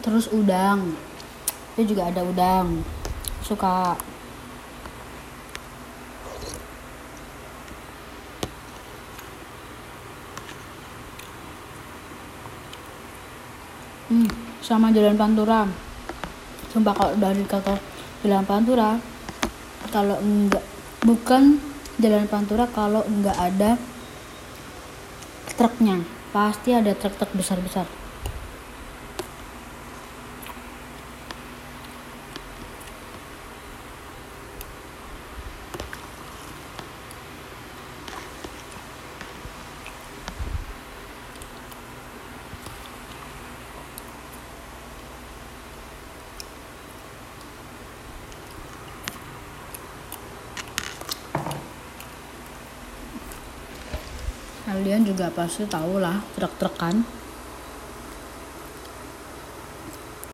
terus udang. Itu juga ada udang. Suka hmm, sama jalan pantura. Sumpah kalau dari kata jalan pantura kalau enggak bukan jalan pantura kalau enggak ada truknya. Pasti ada truk-truk besar-besar kalian juga pasti tahu lah truk-truk kan